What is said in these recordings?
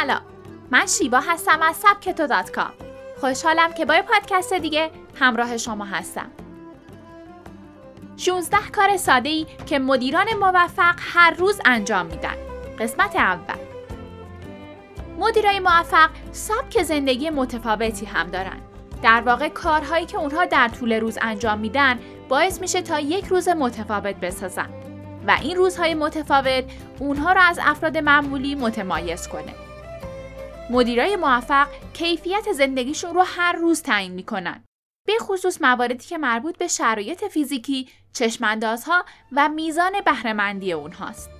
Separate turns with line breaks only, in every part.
سلام من شیبا هستم از سبکتو دات کام. خوشحالم که با یه پادکست دیگه همراه شما هستم. 16 کار ساده ای که مدیران موفق هر روز انجام میدن. قسمت اول. مدیرای موفق سبک زندگی متفاوتی هم دارن. در واقع کارهایی که اونها در طول روز انجام میدن باعث میشه تا یک روز متفاوت بسازن. و این روزهای متفاوت اونها را از افراد معمولی متمایز کنه. مدیرای موفق کیفیت زندگیشون رو هر روز تعیین می‌کنن. به خصوص مواردی که مربوط به شرایط فیزیکی، چشماندازها و میزان بهرهمندی اونهاست.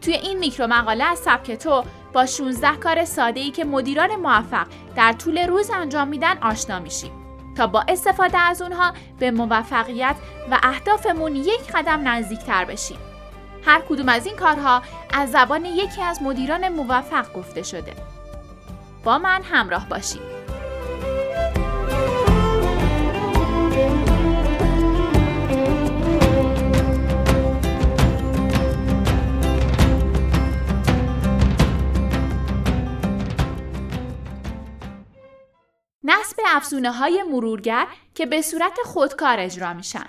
توی این میکرو مقاله از سبک تو با 16 کار ساده ای که مدیران موفق در طول روز انجام میدن آشنا میشیم تا با استفاده از اونها به موفقیت و اهدافمون یک قدم نزدیکتر بشیم. هر کدوم از این کارها از زبان یکی از مدیران موفق گفته شده. با من همراه باشید. نصب افزونه های مرورگر که به صورت خودکار اجرا میشن.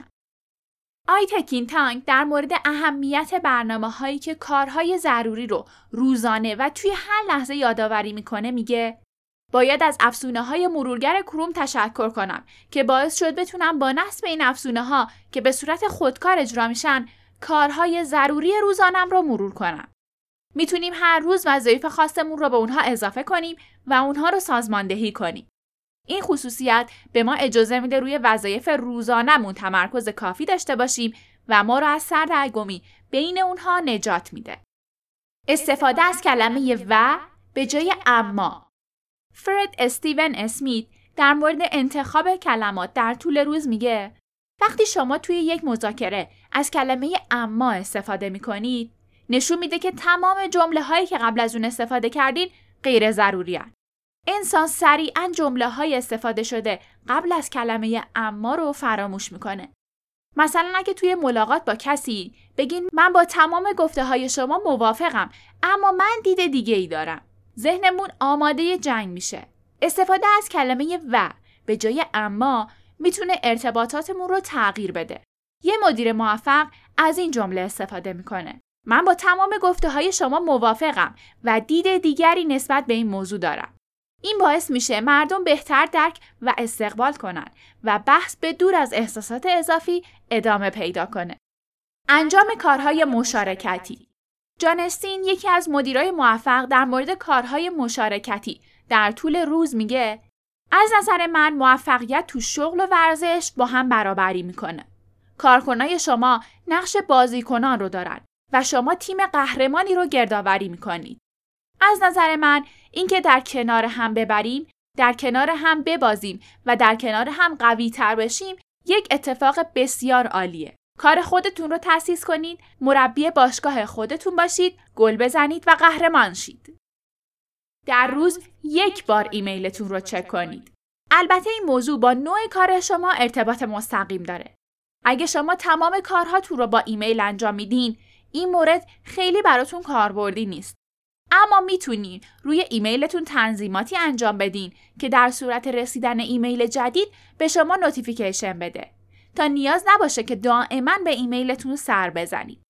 آیتکین تانک در مورد اهمیت برنامه هایی که کارهای ضروری رو روزانه و توی هر لحظه یادآوری می‌کنه میگه باید از افزونه های مرورگر کروم تشکر کنم که باعث شد بتونم با نصب این افزونه ها که به صورت خودکار اجرا میشن کارهای ضروری روزانم رو مرور کنم. می‌تونیم هر روز وظایف خاصمون رو به اونها اضافه کنیم و اونها رو سازماندهی کنیم. این خصوصیت به ما اجازه میده روی وظایف روزانمون تمرکز کافی داشته باشیم و ما را از سردرگمی بین اونها نجات میده. استفاده از کلمه و به جای اما فرد استیون اسمیت در مورد انتخاب کلمات در طول روز میگه وقتی شما توی یک مذاکره از کلمه اما استفاده می‌کنید نشون میده که تمام جمله هایی که قبل از اون استفاده کردین غیر ضروری انسان سریعا جمله های استفاده شده قبل از کلمه اما رو فراموش می‌کنه. مثلا اگه توی ملاقات با کسی بگین من با تمام گفته های شما موافقم اما من دید دیگه ای دارم. ذهنمون آماده جنگ میشه. استفاده از کلمه و به جای اما می‌تونه ارتباطاتمون رو تغییر بده. یه مدیر موفق از این جمله استفاده می‌کنه. من با تمام گفته های شما موافقم و دید دیگری نسبت به این موضوع دارم. این باعث میشه مردم بهتر درک و استقبال کنن و بحث به دور از احساسات اضافی ادامه پیدا کنه. انجام کارهای مشارکتی جانستین یکی از مدیرای موفق در مورد کارهای مشارکتی در طول روز میگه از نظر من موفقیت تو شغل و ورزش با هم برابری می‌کنه. کارکنای شما نقش بازیکنان رو دارن و شما تیم قهرمانی رو گردآوری می‌کنید. از نظر من اینکه در کنار هم ببریم، در کنار هم ببازیم و در کنار هم قوی تر بشیم یک اتفاق بسیار عالیه. کار خودتون رو تأسیس کنید، مربی باشگاه خودتون باشید، گل بزنید و قهرمان شید. در روز یک بار ایمیلتون رو چک کنید. البته این موضوع با نوع کار شما ارتباط مستقیم داره. اگه شما تمام کارهاتون رو با ایمیل انجام میدین، این مورد خیلی براتون کاربردی نیست. اما می‌تونین روی ایمیلتون تنظیماتی انجام بدین که در صورت رسیدن ایمیل جدید به شما notification بده تا نیاز نباشه که دائما به ایمیلتون سر بزنید.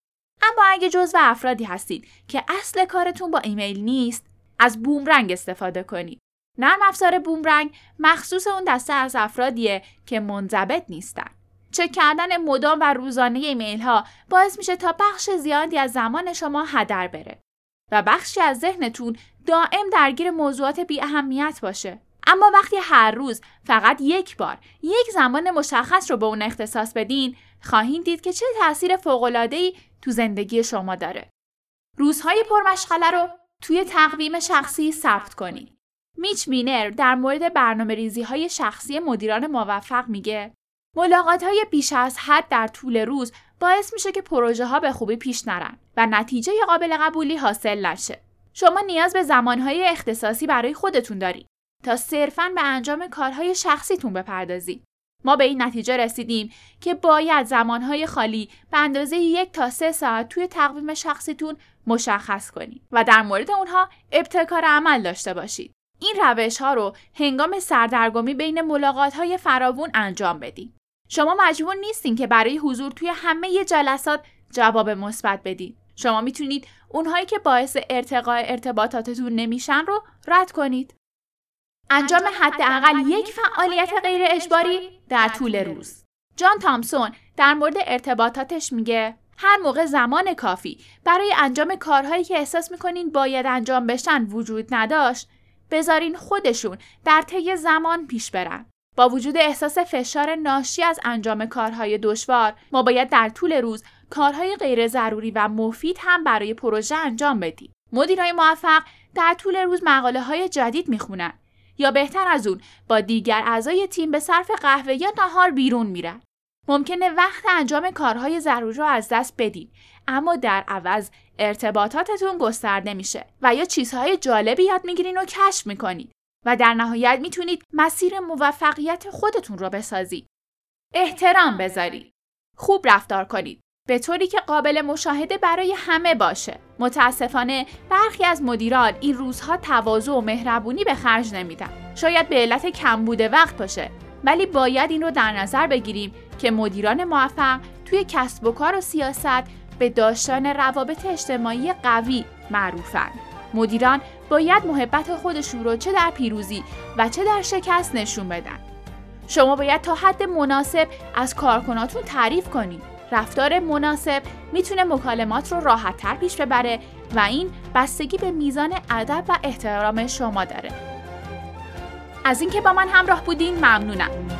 اما اگه جزو افرادی هستید که اصل کارتون با ایمیل نیست، از بومرنگ استفاده کنید. نرم افزار بومرنگ مخصوص اون دسته از افرادیه که منضبط نیستن. چک کردن مدام و روزانه ایمیل ها باعث میشه تا بخش زیادی از زمان شما هدر بره. و بخشی از ذهنتون دائم درگیر موضوعات بی اهمیت باشه. اما وقتی هر روز فقط یک بار یک زمان مشخص رو به اون اختصاص بدین خواهید دید که چه تاثیر فوق‌العاده‌ای تو زندگی شما داره. روزهای پرمشغله رو توی تقویم شخصی ثبت کنید. میچ مینر در مورد برنامه ریزی های شخصی مدیران موفق میگه ملاقات های بیش از حد در طول روز باعث میشه که پروژه ها به خوبی پیش نرن و نتیجه قابل قبولی حاصل نشه. شما نیاز به زمانهای اختصاصی برای خودتون دارید تا صرفاً به انجام کارهای شخصیتون بپردازید. ما به این نتیجه رسیدیم که باید زمانهای خالی به اندازه یک تا سه ساعت توی تقویم شخصیتون مشخص کنید و در مورد اونها ابتکار عمل داشته باشید. این روش ها رو هنگام سردرگمی بین ملاقات های فراوون انجام بدید. شما مجبور نیستین که برای حضور توی همه جلسات جواب مثبت بدید. شما می‌تونید اونهایی که باعث ارتقاء ارتباطاتتون نمیشن رو رد کنید. انجام حداقل یک فعالیت غیر اجباری در طول روز. جان تامسون در مورد ارتباطاتش میگه هر موقع زمان کافی برای انجام کارهایی که احساس می‌کنین باید انجام بشن وجود نداشت بذارین خودشون در طی زمان پیش برن. با وجود احساس فشار ناشی از انجام کارهای دشوار ما باید در طول روز کارهای غیر ضروری و مفید هم برای پروژه انجام بدیم. مدیرای موفق در طول روز مقاله های جدید می‌خونن یا بهتر از اون با دیگر اعضای تیم به صرف قهوه یا نهار بیرون میرن. ممکنه وقت انجام کارهای ضروری رو از دست بدین اما در عوض ارتباطاتتون گسترده میشه و یا چیزهای جالبی یاد می‌گیرین و کشف می‌کنید و در نهایت می‌تونید مسیر موفقیت خودتون رو بسازید. احترام بذارید. خوب رفتار کنید. به طوری که قابل مشاهده برای همه باشه. متاسفانه برخی از مدیران این روزها تواضع و مهربونی به خرج نمیدن. شاید به علت کمبود وقت باشه ولی باید این رو در نظر بگیریم که مدیران موفق توی کسب و کار و سیاست به داشتن روابط اجتماعی قوی معروفن. مدیران باید محبت خودشون رو چه در پیروزی و چه در شکست نشون بدن. شما باید تا حد مناسب از کارکناتون تعریف کنید. رفتار مناسب می‌تونه مکالمات رو راحت تر پیش ببره و این بستگی به میزان ادب و احترام شما داره. از اینکه با من همراه بودین ممنونم.